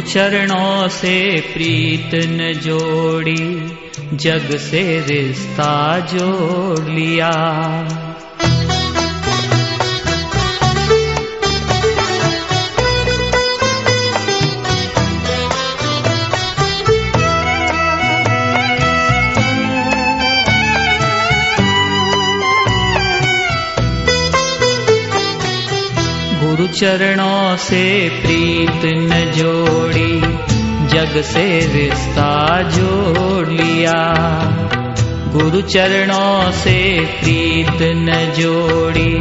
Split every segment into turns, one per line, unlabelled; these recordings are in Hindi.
चरणों से प्रीत न जोड़ी जग से रिश्ता जोड़ लिया गुरु चरणों से प्रीत न जोड़ी, जग से रिश्ता जोड़ लिया। गुरु चरणों से प्रीत न जोड़ी,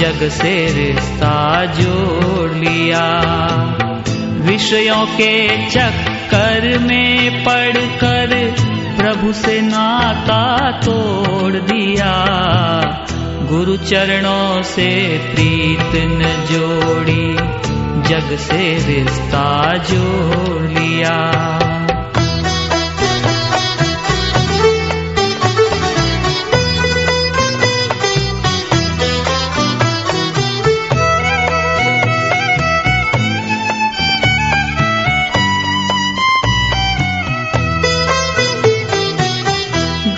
जग से रिश्ता जोड़ लिया। विषयों के चक्कर में पड़कर प्रभु से नाता तोड़ दिया। गुरु चरणों से प्रीत न जोड़ी जग से रिश्ता जोड़ी।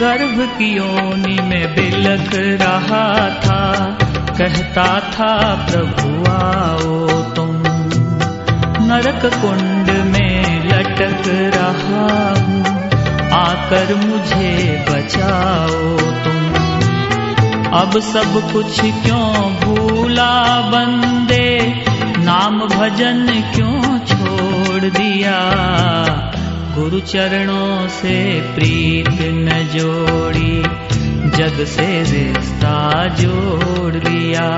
गर्भ की योनि में बिलक रहा था। कहता था, प्रभु, आओ तुम। नरक कुंड में लटक रहा हूँ। आकर मुझे बचाओ तुम। अब सब कुछ क्यों भूला बंदे? नाम भजन क्यों छोड़ दिया? गुरु चरणों से प्रीत न जोड़ी जग से रिश्ता जोड़ लिया।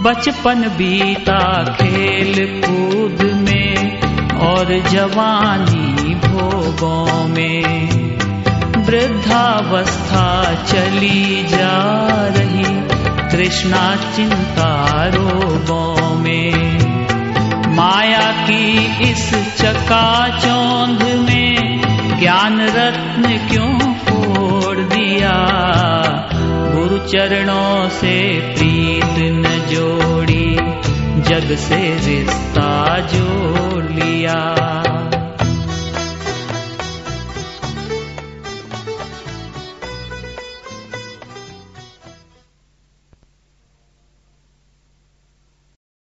बचपन बीता खेल कूद में और जवानी भोगों में। वृद्धावस्था चली जा रही, तृष्णा चिंता रोगों में। माया की इस चकाचौंध में ज्ञान रत्न क्यों फोड़ दिया? गुरु चरणों से से रिश्ता जोड़ लिया।